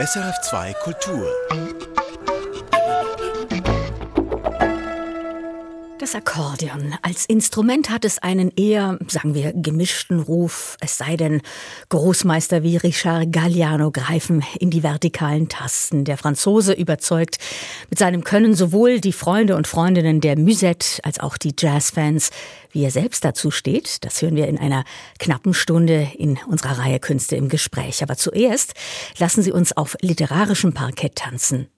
SRF2 Kultur. Das Akkordeon. Als Instrument hat es einen eher, sagen wir, gemischten Ruf. Es sei denn, Großmeister wie Richard Galliano greifen in die vertikalen Tasten. Der Franzose überzeugt mit seinem Können sowohl die Freunde und Freundinnen der Musette als auch die Jazzfans. Wie er selbst dazu steht, das hören wir in einer knappen Stunde in unserer Reihe Künste im Gespräch. Aber zuerst lassen Sie uns auf literarischem Parkett tanzen.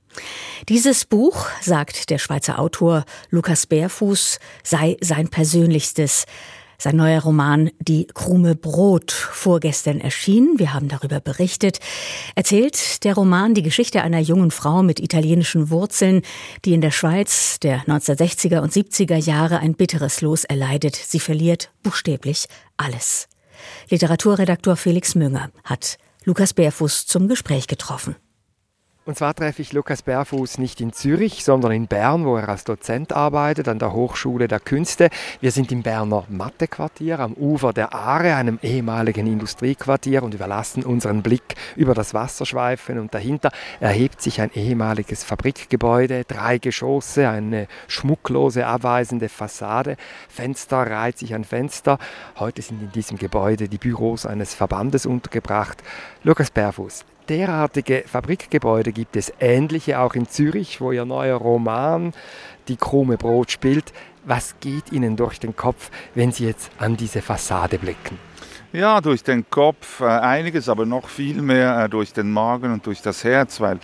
Dieses Buch, sagt der Schweizer Autor Lukas Bärfuß, sei sein persönlichstes. Sein neuer Roman Die Krume Brot vorgestern erschienen. Wir haben darüber berichtet. Erzählt der Roman die Geschichte einer jungen Frau mit italienischen Wurzeln, die in der Schweiz der 1960er und 70er Jahre ein bitteres Los erleidet. Sie verliert buchstäblich alles. Literaturredaktor Felix Münger hat Lukas Bärfuß zum Gespräch getroffen. Und zwar treffe ich Lukas Bärfuß nicht in Zürich, sondern in Bern, wo er als Dozent arbeitet, an der Hochschule der Künste. Wir sind im Berner Mattequartier am Ufer der Aare, einem ehemaligen Industriequartier, und überlassen unseren Blick über das Wasser schweifen. Und dahinter erhebt sich ein ehemaliges Fabrikgebäude, drei Geschosse, eine schmucklose, abweisende Fassade. Fenster reiht sich an Fenster. Heute sind in diesem Gebäude die Büros eines Verbandes untergebracht. Lukas Bärfuß, derartige Fabrikgebäude gibt es ähnliche auch in Zürich, wo Ihr neuer Roman Die krume Brot spielt. Was geht Ihnen durch den Kopf, wenn Sie jetzt an diese Fassade blicken? Ja, durch den Kopf äh, einiges, aber noch viel mehr äh, durch den Magen und durch das Herz, weil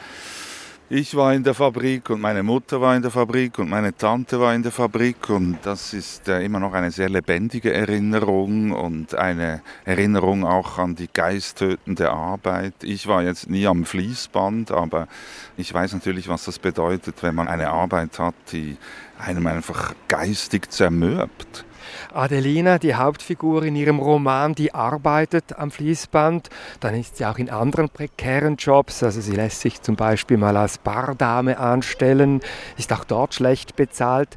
ich war in der Fabrik und meine Mutter war in der Fabrik und meine Tante war in der Fabrik und das ist äh, immer noch eine sehr lebendige Erinnerung und eine Erinnerung auch an die geisttötende Arbeit. Ich war jetzt nie am Fließband, aber ich weiß natürlich, was das bedeutet, wenn man eine Arbeit hat, die einem einfach geistig zermürbt. Adelina, die Hauptfigur in ihrem Roman, die arbeitet am Fließband. Dann ist sie auch in anderen prekären Jobs. Also sie lässt sich zum Beispiel mal als Bardame anstellen, ist auch dort schlecht bezahlt.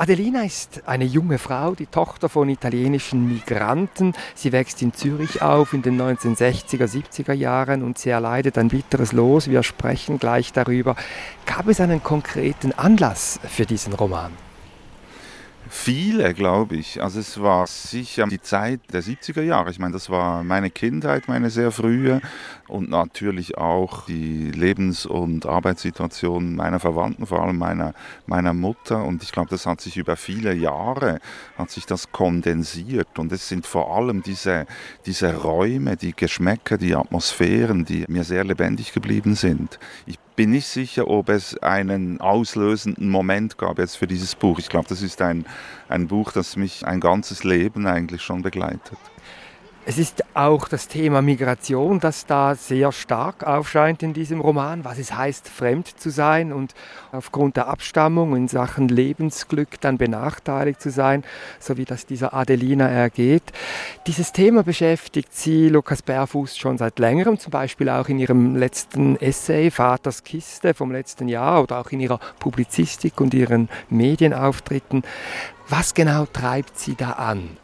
Adelina ist eine junge Frau, die Tochter von italienischen Migranten. Sie wächst in Zürich auf in den 1960er, 70er Jahren und sie erleidet ein bitteres Los. Wir sprechen gleich darüber. Gab es einen konkreten Anlass für diesen Roman? Viele, glaube ich. Also es war sicher die Zeit der 70er Jahre. Ich meine, das war meine Kindheit, meine sehr frühe und natürlich auch die Lebens- und Arbeitssituation meiner Verwandten, vor allem meiner, meiner Mutter. Und ich glaube, das hat sich über viele Jahre, hat sich das kondensiert. Und es sind vor allem diese, diese Räume, die Geschmäcker, die Atmosphären, die mir sehr lebendig geblieben sind. Ich bin nicht sicher, ob es einen auslösenden Moment gab jetzt für dieses Buch. Ich glaube, das ist ein, ein Buch, das mich ein ganzes Leben eigentlich schon begleitet. Es ist auch das Thema Migration, das da sehr stark aufscheint in diesem Roman, was es heißt, fremd zu sein und aufgrund der Abstammung in Sachen Lebensglück dann benachteiligt zu sein, so wie das dieser Adelina ergeht. Dieses Thema beschäftigt sie, Lukas Bärfuß, schon seit längerem, zum Beispiel auch in ihrem letzten Essay Vaters Kiste vom letzten Jahr oder auch in ihrer Publizistik und ihren Medienauftritten. Was genau treibt sie da an?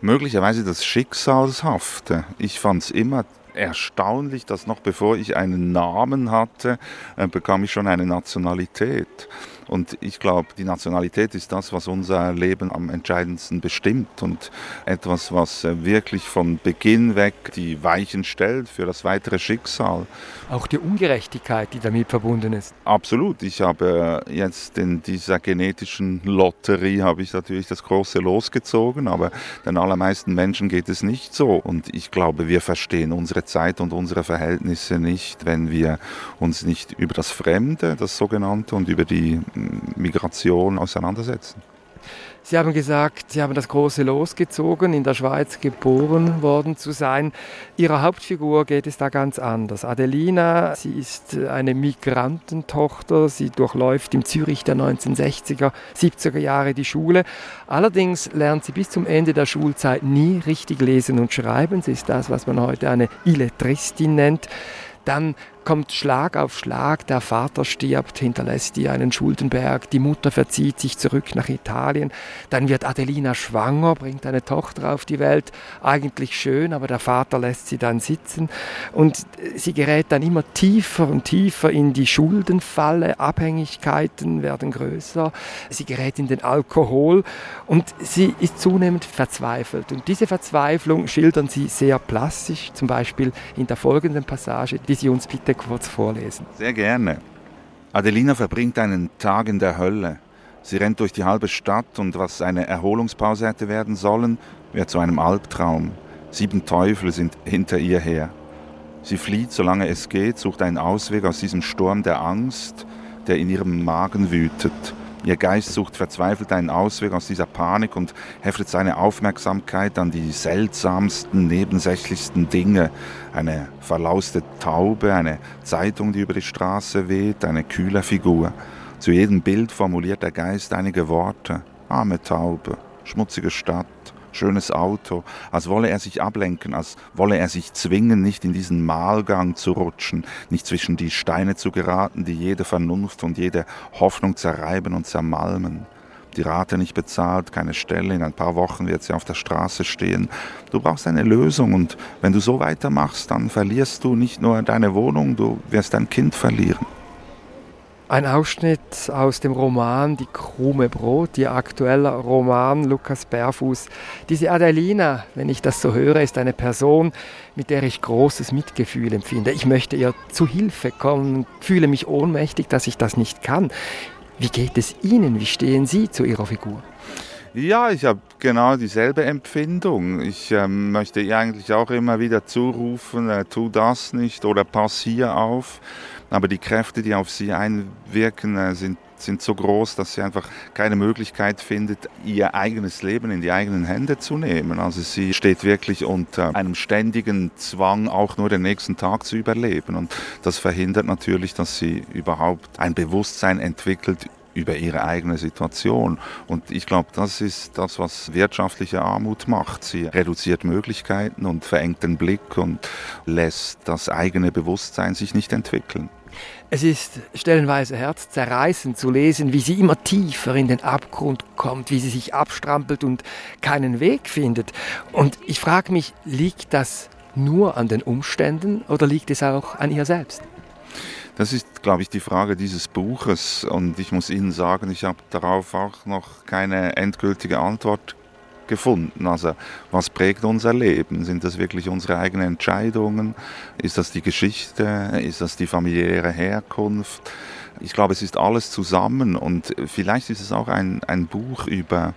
Möglicherweise das Schicksalshafte. Ich fand es immer erstaunlich, dass noch bevor ich einen Namen hatte, äh, bekam ich schon eine Nationalität. Und ich glaube, die Nationalität ist das, was unser Leben am entscheidendsten bestimmt und etwas, was äh, wirklich von Beginn weg die Weichen stellt für das weitere Schicksal. Auch die Ungerechtigkeit, die damit verbunden ist. Absolut. Ich habe äh, jetzt in dieser genetischen Lotterie habe ich natürlich das große losgezogen, aber den allermeisten Menschen geht es nicht so. Und ich glaube, wir verstehen unsere Zeit und unsere Verhältnisse nicht, wenn wir uns nicht über das Fremde, das sogenannte, und über die Migration auseinandersetzen. Sie haben gesagt, Sie haben das große Los gezogen, in der Schweiz geboren worden zu sein. Ihrer Hauptfigur geht es da ganz anders. Adelina, sie ist eine Migrantentochter, sie durchläuft im Zürich der 1960er, 70er Jahre die Schule. Allerdings lernt sie bis zum Ende der Schulzeit nie richtig lesen und schreiben. Sie ist das, was man heute eine Illetristin nennt. Dann kommt Schlag auf Schlag. Der Vater stirbt, hinterlässt ihr einen Schuldenberg. Die Mutter verzieht sich zurück nach Italien. Dann wird Adelina schwanger, bringt eine Tochter auf die Welt. Eigentlich schön, aber der Vater lässt sie dann sitzen. Und sie gerät dann immer tiefer und tiefer in die Schuldenfalle. Abhängigkeiten werden größer. Sie gerät in den Alkohol und sie ist zunehmend verzweifelt. Und diese Verzweiflung schildern sie sehr plastisch, zum Beispiel in der folgenden Passage, die Sie uns bitte kurz vorlesen. Sehr gerne. Adelina verbringt einen Tag in der Hölle. Sie rennt durch die halbe Stadt und was eine Erholungspause hätte werden sollen, wird zu einem Albtraum. Sieben Teufel sind hinter ihr her. Sie flieht, solange es geht, sucht einen Ausweg aus diesem Sturm der Angst, der in ihrem Magen wütet. Ihr Geist sucht verzweifelt einen Ausweg aus dieser Panik und heftet seine Aufmerksamkeit an die seltsamsten, nebensächlichsten Dinge. Eine verlauste Taube, eine Zeitung, die über die Straße weht, eine kühle Figur. Zu jedem Bild formuliert der Geist einige Worte. Arme Taube, schmutzige Stadt, schönes Auto, als wolle er sich ablenken, als wolle er sich zwingen, nicht in diesen Mahlgang zu rutschen, nicht zwischen die Steine zu geraten, die jede Vernunft und jede Hoffnung zerreiben und zermalmen. Die Rate nicht bezahlt, keine Stelle, in ein paar Wochen wird sie auf der Straße stehen. Du brauchst eine Lösung und wenn du so weitermachst, dann verlierst du nicht nur deine Wohnung, du wirst dein Kind verlieren. Ein Ausschnitt aus dem Roman Die krume Brot, ihr aktueller Roman Lukas Bärfuß. Diese Adelina, wenn ich das so höre, ist eine Person, mit der ich großes Mitgefühl empfinde. Ich möchte ihr zu Hilfe kommen, fühle mich ohnmächtig, dass ich das nicht kann. Wie geht es Ihnen? Wie stehen Sie zu Ihrer Figur? Ja, ich habe genau dieselbe Empfindung. Ich ähm, möchte ihr eigentlich auch immer wieder zurufen, äh, tu das nicht oder pass hier auf. Aber die Kräfte, die auf sie einwirken, äh, sind, sind so groß, dass sie einfach keine Möglichkeit findet, ihr eigenes Leben in die eigenen Hände zu nehmen. Also sie steht wirklich unter einem ständigen Zwang, auch nur den nächsten Tag zu überleben. Und das verhindert natürlich, dass sie überhaupt ein Bewusstsein entwickelt über ihre eigene Situation. Und ich glaube, das ist das, was wirtschaftliche Armut macht. Sie reduziert Möglichkeiten und verengt den Blick und lässt das eigene Bewusstsein sich nicht entwickeln. Es ist stellenweise herzzerreißend zu lesen, wie sie immer tiefer in den Abgrund kommt, wie sie sich abstrampelt und keinen Weg findet. Und ich frage mich, liegt das nur an den Umständen oder liegt es auch an ihr selbst? Das ist, glaube ich, die Frage dieses Buches. Und ich muss Ihnen sagen, ich habe darauf auch noch keine endgültige Antwort gefunden. Also was prägt unser Leben? Sind das wirklich unsere eigenen Entscheidungen? Ist das die Geschichte? Ist das die familiäre Herkunft? Ich glaube, es ist alles zusammen und vielleicht ist es auch ein, ein Buch über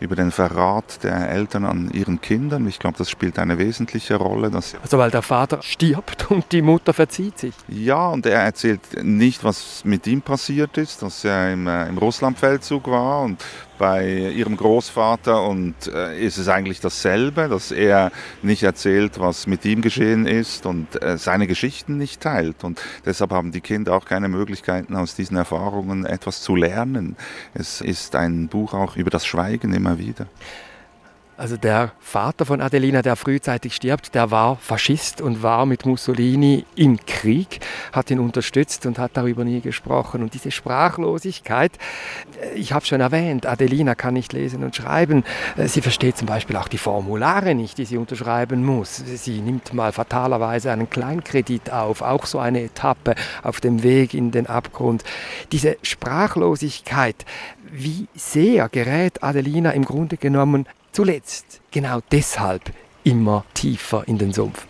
über den Verrat der Eltern an ihren Kindern. Ich glaube, das spielt eine wesentliche Rolle. Dass also weil der Vater stirbt und die Mutter verzieht sich. Ja, und er erzählt nicht, was mit ihm passiert ist, dass er im, äh, im Russlandfeldzug war und bei ihrem Großvater und äh, ist es eigentlich dasselbe, dass er nicht erzählt, was mit ihm geschehen ist und äh, seine Geschichten nicht teilt. Und deshalb haben die Kinder auch keine Möglichkeiten, aus diesen Erfahrungen etwas zu lernen. Es ist ein Buch auch über das Schweigen immer wieder. Also der Vater von Adelina, der frühzeitig stirbt, der war Faschist und war mit Mussolini im Krieg, hat ihn unterstützt und hat darüber nie gesprochen. Und diese Sprachlosigkeit, äh, ich habe schon erwähnt, Adelina kann nicht lesen und schreiben. Äh, sie versteht zum Beispiel auch die Formulare nicht, die sie unterschreiben muss. Sie nimmt mal fatalerweise einen Kleinkredit auf, auch so eine Etappe auf dem Weg in den Abgrund. Diese Sprachlosigkeit, wie sehr gerät Adelina im Grunde genommen zuletzt genau deshalb immer tiefer in den Sumpf?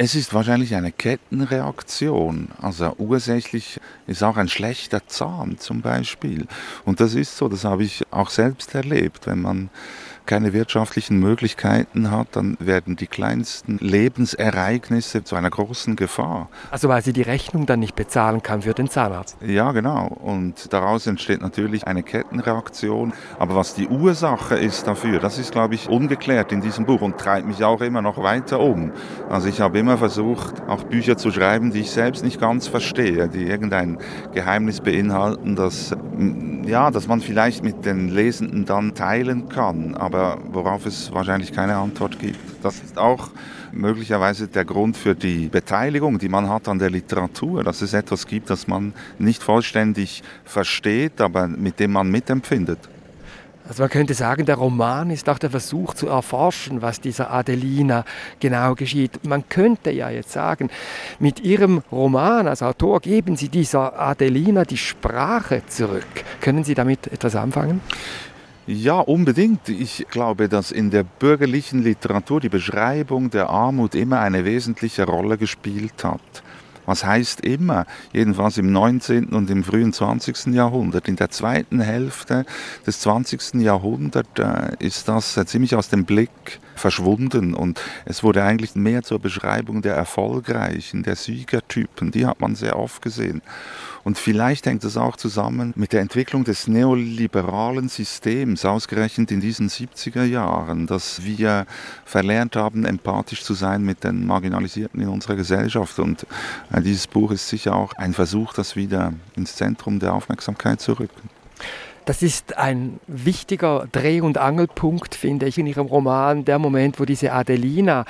Es ist wahrscheinlich eine Kettenreaktion. Also ursächlich ist auch ein schlechter Zahn zum Beispiel. Und das ist so, das habe ich auch selbst erlebt. Wenn man keine wirtschaftlichen Möglichkeiten hat, dann werden die kleinsten Lebensereignisse zu einer großen Gefahr. Also weil sie die Rechnung dann nicht bezahlen kann für den Zahnarzt. Ja, genau. Und daraus entsteht natürlich eine Kettenreaktion. Aber was die Ursache ist dafür, das ist, glaube ich, ungeklärt in diesem Buch und treibt mich auch immer noch weiter um. Also ich habe immer versucht, auch Bücher zu schreiben, die ich selbst nicht ganz verstehe, die irgendein Geheimnis beinhalten, das ja, dass man vielleicht mit den Lesenden dann teilen kann, aber worauf es wahrscheinlich keine Antwort gibt. Das ist auch möglicherweise der Grund für die Beteiligung, die man hat an der Literatur, dass es etwas gibt, das man nicht vollständig versteht, aber mit dem man mitempfindet. Also man könnte sagen, der Roman ist auch der Versuch zu erforschen, was dieser Adelina genau geschieht. Man könnte ja jetzt sagen, mit Ihrem Roman als Autor geben Sie dieser Adelina die Sprache zurück. Können Sie damit etwas anfangen? Ja, unbedingt. Ich glaube, dass in der bürgerlichen Literatur die Beschreibung der Armut immer eine wesentliche Rolle gespielt hat. Was heißt immer, jedenfalls im 19. und im frühen 20. Jahrhundert. In der zweiten Hälfte des 20. Jahrhunderts äh, ist das äh, ziemlich aus dem Blick verschwunden und es wurde eigentlich mehr zur Beschreibung der Erfolgreichen, der Siegertypen. Die hat man sehr oft gesehen. Und vielleicht hängt es auch zusammen mit der Entwicklung des neoliberalen Systems, ausgerechnet in diesen 70er Jahren, dass wir verlernt haben, empathisch zu sein mit den Marginalisierten in unserer Gesellschaft. Und äh, dieses Buch ist sicher auch ein Versuch, das wieder ins Zentrum der Aufmerksamkeit zu rücken. Das ist ein wichtiger Dreh- und Angelpunkt, finde ich, in Ihrem Roman. Der Moment, wo diese Adelina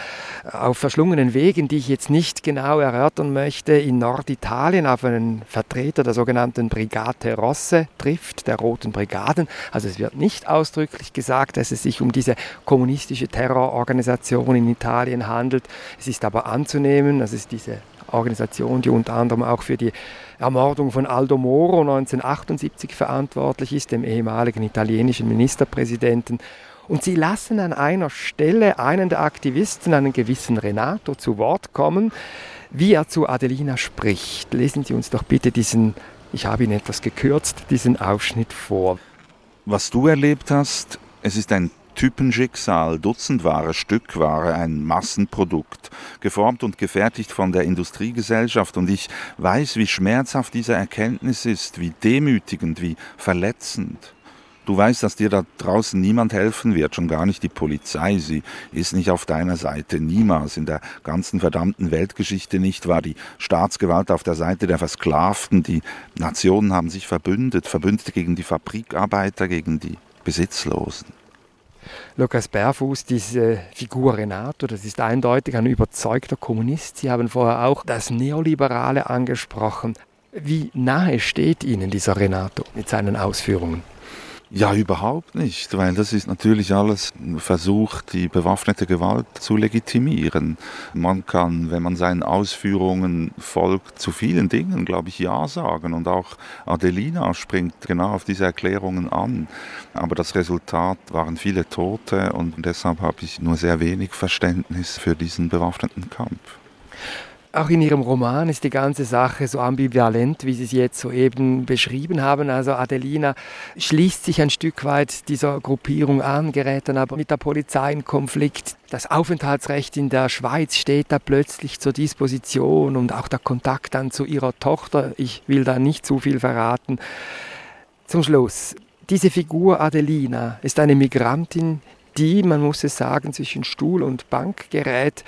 auf verschlungenen Wegen, die ich jetzt nicht genau erörtern möchte, in Norditalien auf einen Vertreter der sogenannten Brigate Rosse trifft, der Roten Brigaden. Also es wird nicht ausdrücklich gesagt, dass es sich um diese kommunistische Terrororganisation in Italien handelt. Es ist aber anzunehmen, dass es diese Organisation, die unter anderem auch für die Ermordung von Aldo Moro 1978 verantwortlich ist, dem ehemaligen italienischen Ministerpräsidenten. Und sie lassen an einer Stelle einen der Aktivisten, einen gewissen Renato, zu Wort kommen, wie er zu Adelina spricht. Lesen Sie uns doch bitte diesen, ich habe ihn etwas gekürzt, diesen Ausschnitt vor. Was du erlebt hast, es ist ein Typenschicksal, Dutzendware, Stückware, ein Massenprodukt, geformt und gefertigt von der Industriegesellschaft. Und ich weiß, wie schmerzhaft diese Erkenntnis ist, wie demütigend, wie verletzend. Du weißt, dass dir da draußen niemand helfen wird, schon gar nicht die Polizei. Sie ist nicht auf deiner Seite, niemals. In der ganzen verdammten Weltgeschichte nicht war die Staatsgewalt auf der Seite der Versklavten. Die Nationen haben sich verbündet, verbündet gegen die Fabrikarbeiter, gegen die Besitzlosen. Lukas Bärfuß, diese Figur Renato, das ist eindeutig ein überzeugter Kommunist. Sie haben vorher auch das Neoliberale angesprochen. Wie nahe steht Ihnen dieser Renato mit seinen Ausführungen? Ja, überhaupt nicht, weil das ist natürlich alles ein Versuch, die bewaffnete Gewalt zu legitimieren. Man kann, wenn man seinen Ausführungen folgt, zu vielen Dingen, glaube ich, Ja sagen. Und auch Adelina springt genau auf diese Erklärungen an. Aber das Resultat waren viele Tote und deshalb habe ich nur sehr wenig Verständnis für diesen bewaffneten Kampf. Auch in Ihrem Roman ist die ganze Sache so ambivalent, wie Sie es jetzt soeben beschrieben haben. Also Adelina schließt sich ein Stück weit dieser Gruppierung an, gerät dann aber mit der Polizei in Konflikt. Das Aufenthaltsrecht in der Schweiz steht da plötzlich zur Disposition und auch der Kontakt dann zu ihrer Tochter. Ich will da nicht zu viel verraten. Zum Schluss, diese Figur Adelina ist eine Migrantin, die, man muss es sagen, zwischen Stuhl und Bank gerät.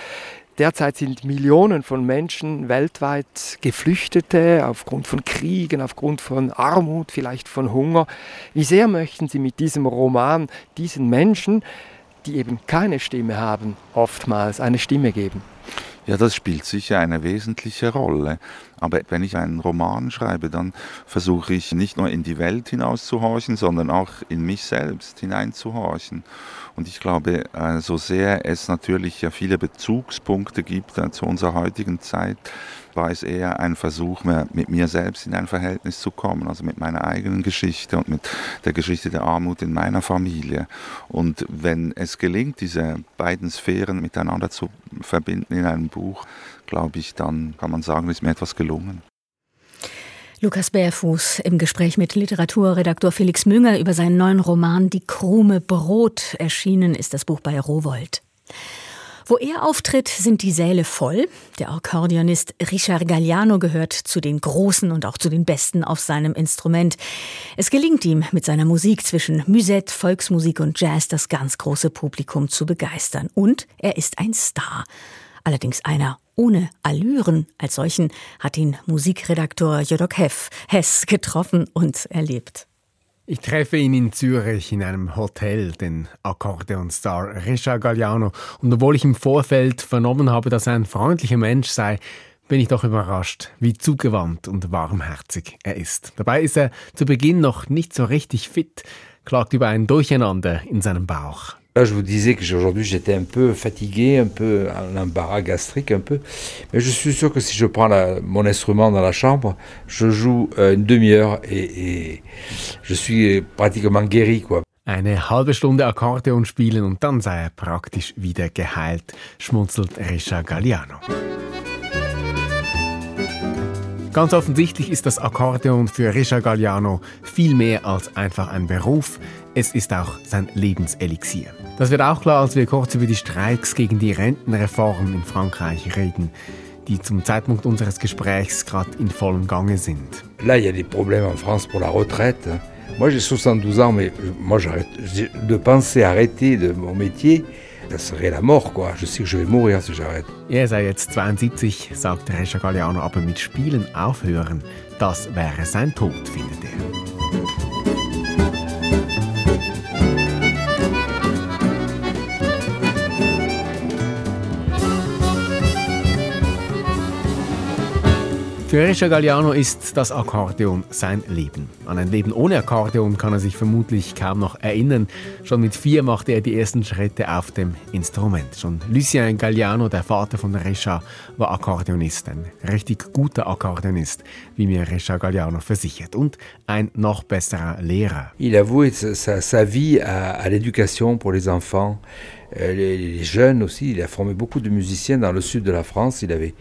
Derzeit sind Millionen von Menschen weltweit Geflüchtete aufgrund von Kriegen, aufgrund von Armut, vielleicht von Hunger. Wie sehr möchten Sie mit diesem Roman diesen Menschen, die eben keine Stimme haben, oftmals eine Stimme geben? Ja, das spielt sicher eine wesentliche Rolle. Aber wenn ich einen Roman schreibe, dann versuche ich nicht nur in die Welt hinauszuhorchen, sondern auch in mich selbst hineinzuhorchen. Und ich glaube, äh, so sehr es natürlich ja viele Bezugspunkte gibt äh, zu unserer heutigen Zeit, war es eher ein Versuch, mit mir selbst in ein Verhältnis zu kommen, also mit meiner eigenen Geschichte und mit der Geschichte der Armut in meiner Familie. Und wenn es gelingt, diese beiden Sphären miteinander zu verbinden in einem Buch, glaube ich, dann kann man sagen, ist mir etwas gelungen. Lukas Bärfuß im Gespräch mit Literaturredaktor Felix Münger über seinen neuen Roman Die Krume Brot. Erschienen ist das Buch bei Rowold. Wo er auftritt, sind die Säle voll. Der Akkordeonist Richard Galliano gehört zu den Großen und auch zu den Besten auf seinem Instrument. Es gelingt ihm, mit seiner Musik zwischen Musette, Volksmusik und Jazz das ganz große Publikum zu begeistern. Und er ist ein Star. Allerdings einer ohne Allüren. Als solchen hat ihn Musikredaktor Jodok Hess getroffen und erlebt. Ich treffe ihn in Zürich in einem Hotel, den Akkordeonstar Richard Galliano. Und obwohl ich im Vorfeld vernommen habe, dass er ein freundlicher Mensch sei, bin ich doch überrascht, wie zugewandt und warmherzig er ist. Dabei ist er zu Beginn noch nicht so richtig fit, klagt über ein Durcheinander in seinem Bauch. Là, je vous disais que aujourd'hui j'étais un peu fatigué, un peu un embarras gastrique, un peu. Mais je suis sûr que si je prends mon instrument dans la chambre, je joue euh, une demi-heure et, et, je suis pratiquement guéri, quoi. Eine halbe Stunde Akkordeon spielen und dann sei er praktisch wieder geheilt, schmunzelt Risha Galliano. Ganz offensichtlich ist das Akkordeon für Risha Galliano viel mehr als einfach ein Beruf, es ist auch sein Lebenselixier. Das wird auch klar, als wir kurz über die Streiks gegen die Rentenreform in Frankreich reden, die zum Zeitpunkt unseres Gesprächs gerade in vollem Gange sind. Là, il y a des problèmes en France pour la retraite. Moi, j'ai 72 ans, mais moi, j'arrête de penser arrêter de mon métier. Das mort, quoi. Je sais que je vais mourir si j'arrête. Er sei jetzt 72, sagt Rescha Galliano, aber mit Spielen aufhören, das wäre sein Tod, findet er. Für Risha Galliano ist das Akkordeon sein Leben. An ein Leben ohne Akkordeon kann er sich vermutlich kaum noch erinnern. Schon mit vier machte er die ersten Schritte auf dem Instrument. Schon Lucien Galliano, der Vater von Risha, war Akkordeonist. Ein richtig guter Akkordeonist, wie mir Risha Galliano versichert. Und ein noch besserer Lehrer. Il a voué sa, sa vie à, à l'éducation pour les enfants, euh, les, les jeunes aussi. Il a formé beaucoup de musiciens dans le sud de la France. Il avait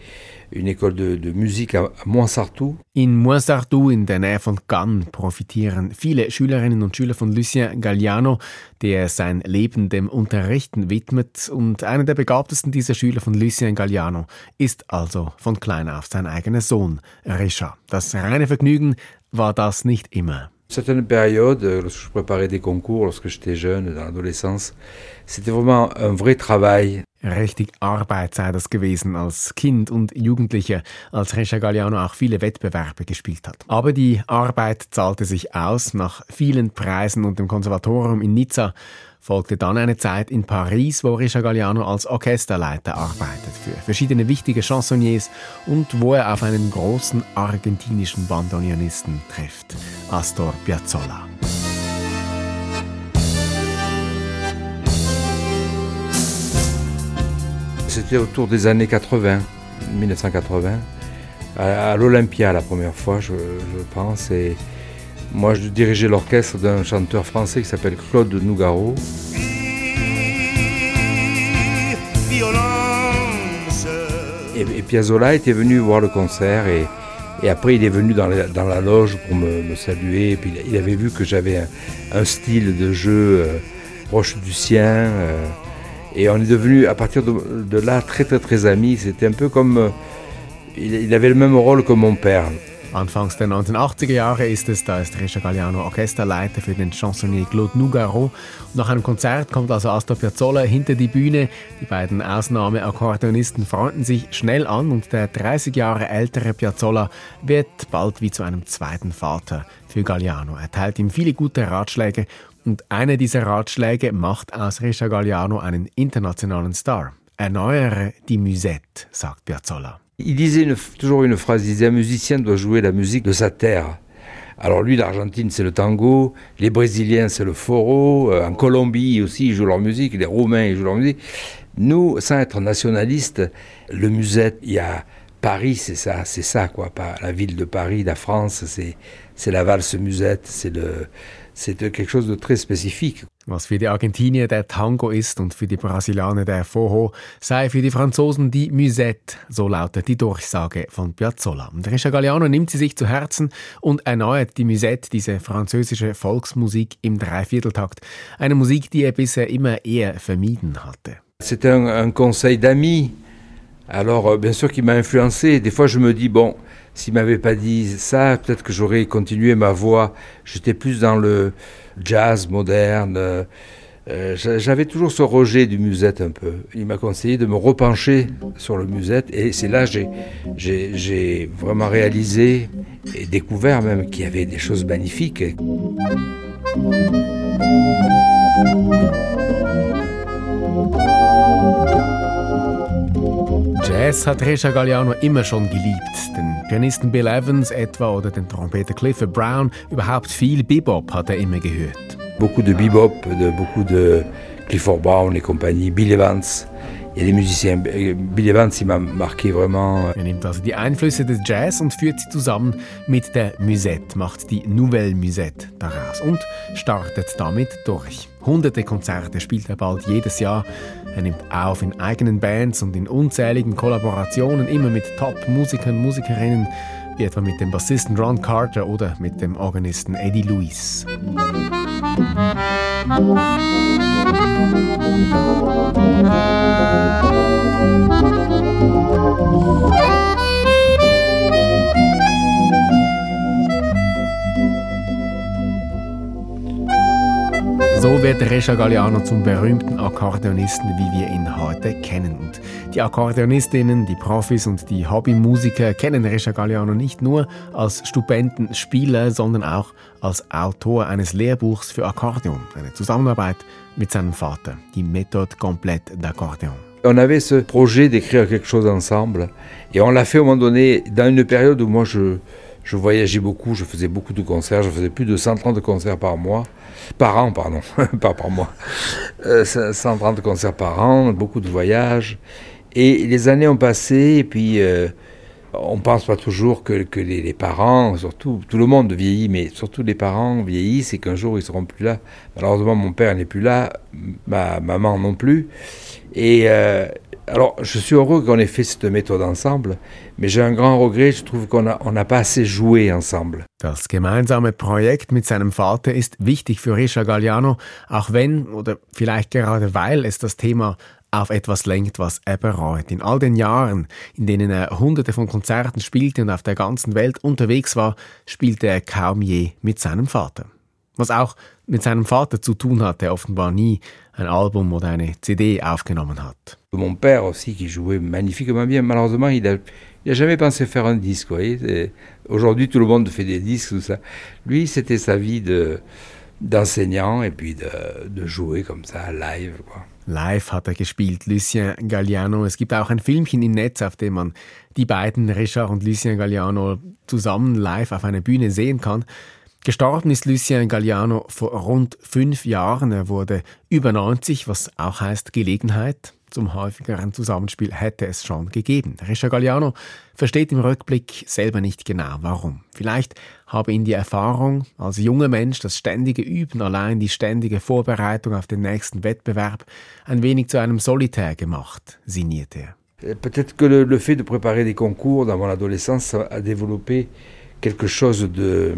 une école de, de Musik à Moinsartou. In Moinsartou in der Nähe von Cannes profitieren viele Schülerinnen und Schüler von Lucien Galliano, der sein Leben dem Unterrichten widmet. Und einer der begabtesten dieser Schüler von Lucien Galliano ist also von klein auf sein eigener Sohn, Richard. Das reine Vergnügen war das nicht immer. Certaines périodes, lorsque je préparais des concours, lorsque j'étais jeune, dans l'adolescence, c'était vraiment un vrai travail. Richtig Arbeit sei das gewesen als Kind und Jugendlicher, als Rescha Galliano auch viele Wettbewerbe gespielt hat. Aber die Arbeit zahlte sich aus. Nach vielen Preisen und dem Konservatorium in Nizza folgte dann eine Zeit in Paris, wo Risha Galliano als Orchesterleiter arbeitet für verschiedene wichtige Chansonniers und wo er auf einen großen argentinischen Bandoneonisten trifft, Astor Piazzolla. C'était autour des années 80, 1980, à, l'Olympia la première fois, je, pense. Et moi, je dirigeais l'orchestre d'un chanteur français qui s'appelle Claude Nougaro. Et, et, Piazzolla était venu voir le concert et, après il est venu dans la, loge pour me, saluer. Et puis il avait vu que j'avais un, un, style de jeu euh, proche du sien. Euh, et on est devenu à partir de, de, là très très très amis. C'était un peu comme... Euh, il, il, avait le même rôle que mon père. Anfangs der 1980er Jahre ist es, da ist Rescha Galliano Orchesterleiter für den Chansonnier Claude Nougaro. Nach einem Konzert kommt also Astor Piazzolla hinter die Bühne. Die beiden Ausnahmeakkordeonisten freunden sich schnell an und der 30 Jahre ältere Piazzolla wird bald wie zu einem zweiten Vater für Galliano. Er teilt ihm viele gute Ratschläge und einer dieser Ratschläge macht aus Rescha Galliano einen internationalen Star. Erneuere die Musette, sagt Piazzolla. Il disait une, toujours une phrase, il disait un musicien doit jouer la musique de sa terre. Alors lui, l'Argentine, c'est le tango, les Brésiliens, c'est le foro, euh, en Colombie aussi, ils jouent leur musique, les Roumains, ils jouent leur musique. Nous, sans être nationalistes, le musette, il y a Paris, c'est ça, c'est ça, quoi. La ville de Paris, la France, c'est la valse musette, c'est le, c'est quelque chose de très spécifique. Was für die Argentinier der Tango ist und für die Brasilianer der Foho, sei für die Franzosen die Musette, so lautet die Durchsage von Piazzolla. Und Risha Galliano nimmt sie sich zu Herzen und erneuert die Musette, diese französische Volksmusik im Dreivierteltakt. Eine Musik, die er bisher immer eher vermieden hatte. C'est un, un conseil d'ami. Alors, euh, bien sûr qu'il m'a influencé. Des fois, je me dis, bon, s'il m'avait pas dit ça, peut-être que j'aurais continué ma voix. J'étais plus dans le jazz moderne. Euh, J'avais toujours ce rejet du musette un peu. Il m'a conseillé de me repencher sur le musette et c'est là que j'ai vraiment réalisé et découvert même qu'il y avait des choses magnifiques. Jazz hat Resha Galliano immer schon geliebt. Den Pianisten Bill Evans etwa oder den Trompeter Clifford Brown. Überhaupt viel Bebop hat er immer gehört. Beaucoup de bebop, de, beaucoup de Clifford Brown et compagnie, Bill Evans. Euh, vraiment. Er nimmt also die Einflüsse des Jazz und führt sie zusammen mit der Musette, macht die Nouvelle Musette daraus und startet damit durch. Hunderte Konzerte spielt er bald jedes Jahr. Er nimmt auf in eigenen Bands und in unzähligen Kollaborationen, immer mit Top-Musikern, Musikerinnen, wie etwa mit dem Bassisten Ron Carter oder mit dem Organisten Eddie Lewis. Wird Resha Galliano zum berühmten Akkordeonisten, wie wir ihn heute kennen. Und die Akkordeonistinnen, die Profis und die Hobbymusiker kennen Resha Galliano nicht nur als Studentenspieler, sondern auch als Autor eines Lehrbuchs für Akkordeon, eine Zusammenarbeit mit seinem Vater, die Méthode complète d'accordéon. On avait ce projet d'écrire quelque chose ensemble et on l'a fait au moment donné dans une période où moi je, je voyageais beaucoup, je faisais beaucoup de concerts, je faisais plus de 130 concerts par mois, par an, pardon, pas par mois, euh, 130 concerts par an, beaucoup de voyages. Et les années ont passé, et puis euh, on pense pas toujours que, les, parents, surtout tout le monde vieillit, mais surtout les parents vieillissent et qu'un jour ils seront plus là. Malheureusement, mon père n'est plus là, ma maman non plus. Et euh, alors, je suis heureux qu'on ait fait cette méthode ensemble, mais j'ai un grand regret, je trouve qu'on n'a pas assez joué ensemble. Das gemeinsame Projekt mit seinem Vater ist wichtig für auch wenn oder vielleicht gerade weil es das Thema auf etwas lenkt, was er bereut. In all den Jahren, in denen er hunderte von Konzerten spielte und auf der ganzen Welt unterwegs war, spielte er kaum je mit seinem Vater. Was auch mit seinem Vater zu tun hat, der offenbar nie ein Album oder eine CD aufgenommen hat. Mon père aussi, qui jouait magnifiquement bien, malheureusement, il a, il a jamais pensé faire un disque. Aujourd'hui, tout le monde fait des disques, tout ça. Lui, c'était sa vie de d'enseignant et puis de, de jouer comme ça, live. Quoi. Live hat er gespielt, Lucien Galliano. Es gibt auch ein Filmchen im Netz, auf dem man die beiden, Richard und Lucien Galliano, zusammen live auf einer Bühne sehen kann. Gestorben ist Lucien Galliano vor rund fünf Jahren. Er wurde über 90, was auch heißt Gelegenheit. Zum häufigeren Zusammenspiel hätte es schon gegeben. Richard Galliano versteht im Rückblick selber nicht genau, warum. Vielleicht habe ihn die Erfahrung als junger Mensch, das ständige Üben, allein die ständige Vorbereitung auf den nächsten Wettbewerb, ein wenig zu einem Solitär gemacht, sinniert er. Peut-être que le, le, fait de préparer des concours dans mon adolescence a développé quelque chose de,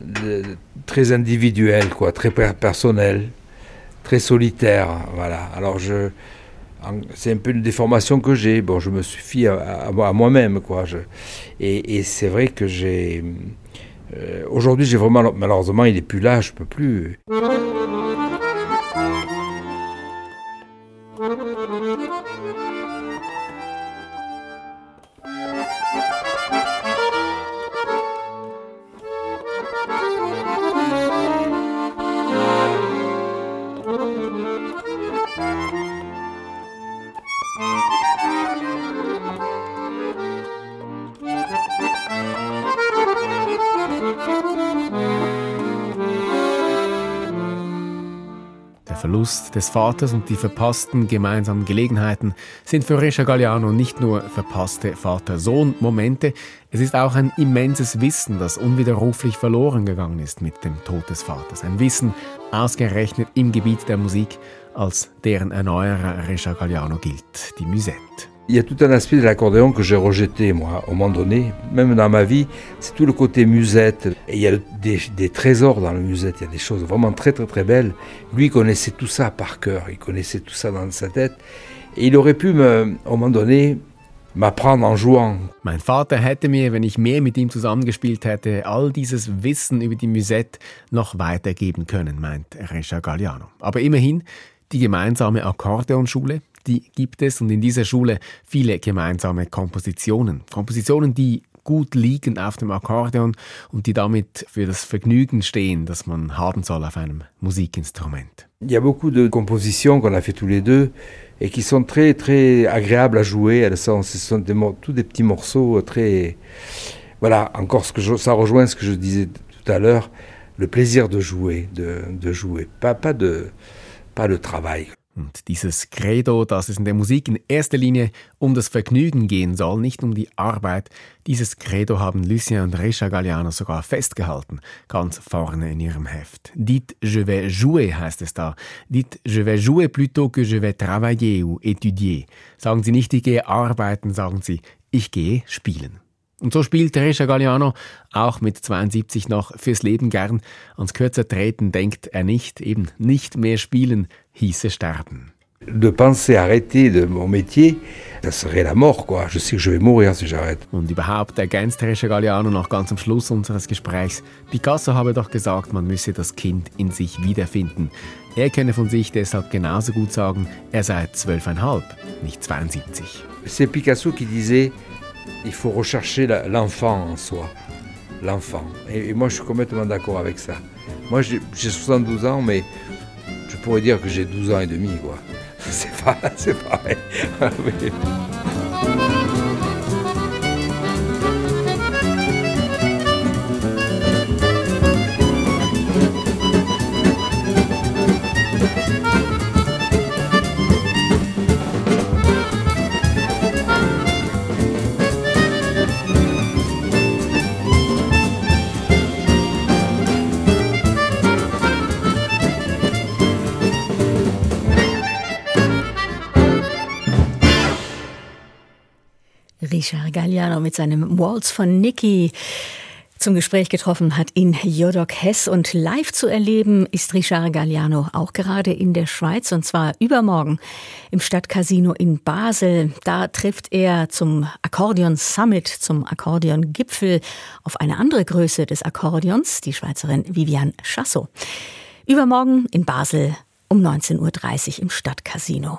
de très individuel, quoi, très personnel, très solitaire. Voilà. Alors je, c'est un peu une déformation que j'ai. Bon, je me suis fié à, à, moi-même, quoi. Et, c'est vrai que j'ai. Euh, Aujourd'hui, j'ai vraiment. Malheureusement, il est plus là, je peux plus. Des Vaters und die verpassten gemeinsamen Gelegenheiten sind für Resha Galliano nicht nur verpasste Vater-Sohn-Momente, es ist auch ein immenses Wissen, das unwiderruflich verloren gegangen ist mit dem Tod des Vaters. Ein Wissen ausgerechnet im Gebiet der Musik, als deren Erneuerer Resha Galliano gilt, die Musette. Il y a tout un aspect de l'accordéon que j'ai rejeté, moi, au moment donné, même dans ma vie, c'est tout le côté musette. Et il y a des, des, trésors dans le musette, il y a des choses vraiment très très très belles. Lui, connaissait tout ça par cœur, il connaissait tout ça dans sa tête. Et il aurait pu, me, au moment donné, m'apprendre en jouant. Mein Vater hätte mir, wenn ich mehr mit ihm zusammengespielt hätte, all dieses Wissen über die Musette noch weitergeben können, meint Resha Galliano. Aber immerhin, die gemeinsame Akkordeonschule, die gibt es und in dieser Schule viele gemeinsame Kompositionen. Kompositionen, die gut liegen auf dem Akkordeon und die damit für das Vergnügen stehen, das man haben soll auf einem Musikinstrument. Il y a beaucoup de compositions qu'on a fait tous les deux et qui sont très très agréables à jouer. Elles sont, ce sont des, tous des petits morceaux très voilà encore ce que je, ça rejoint ce que je disais tout à l'heure, le plaisir de jouer, de, de jouer, pas pas de pas le travail. Und dieses Credo, dass es in der Musik in erster Linie um das Vergnügen gehen soll, nicht um die Arbeit, dieses Credo haben Lucien und Risha Galliano sogar festgehalten, ganz vorne in ihrem Heft. Dites je vais jouer heißt es da. Dites je vais jouer plutôt que je vais travailler ou étudier. Sagen Sie nicht, ich gehe arbeiten, sagen Sie, ich gehe spielen. Und so spielt Teresa Galliano auch mit 72 noch fürs Leben gern. Ans kürzer treten denkt er nicht, eben nicht mehr spielen hieße sterben. De penser arrêter de mon métier, das serait la mort, quoi. Je sais que je vais mourir si j'arrête. Und überhaupt ergänzt Teresa Galliano noch ganz am Schluss unseres Gesprächs. Picasso habe doch gesagt, man müsse das Kind in sich wiederfinden. Er könne von sich deshalb genauso gut sagen, er sei zwölfeinhalb, nicht 72. C'est Picasso qui disait il faut rechercher l'enfant en soi. L'enfant. Et, et, moi, je suis complètement d'accord avec ça. Moi, j'ai 72 ans, mais je pourrais dire que j'ai 12 ans et demi, quoi. C'est pas, c'est pareil. Richard Galliano mit seinem Waltz von Nicky zum Gespräch getroffen hat in Jodok Hess und live zu erleben ist Richard Galliano auch gerade in der Schweiz und zwar übermorgen im Stadtcasino in Basel. Da trifft er zum Akkordeon Summit, zum Akkordeon Gipfel auf eine andere Größe des Akkordeons, die Schweizerin Viviane Chassot. Übermorgen in Basel um 19.30 Uhr im Stadtcasino.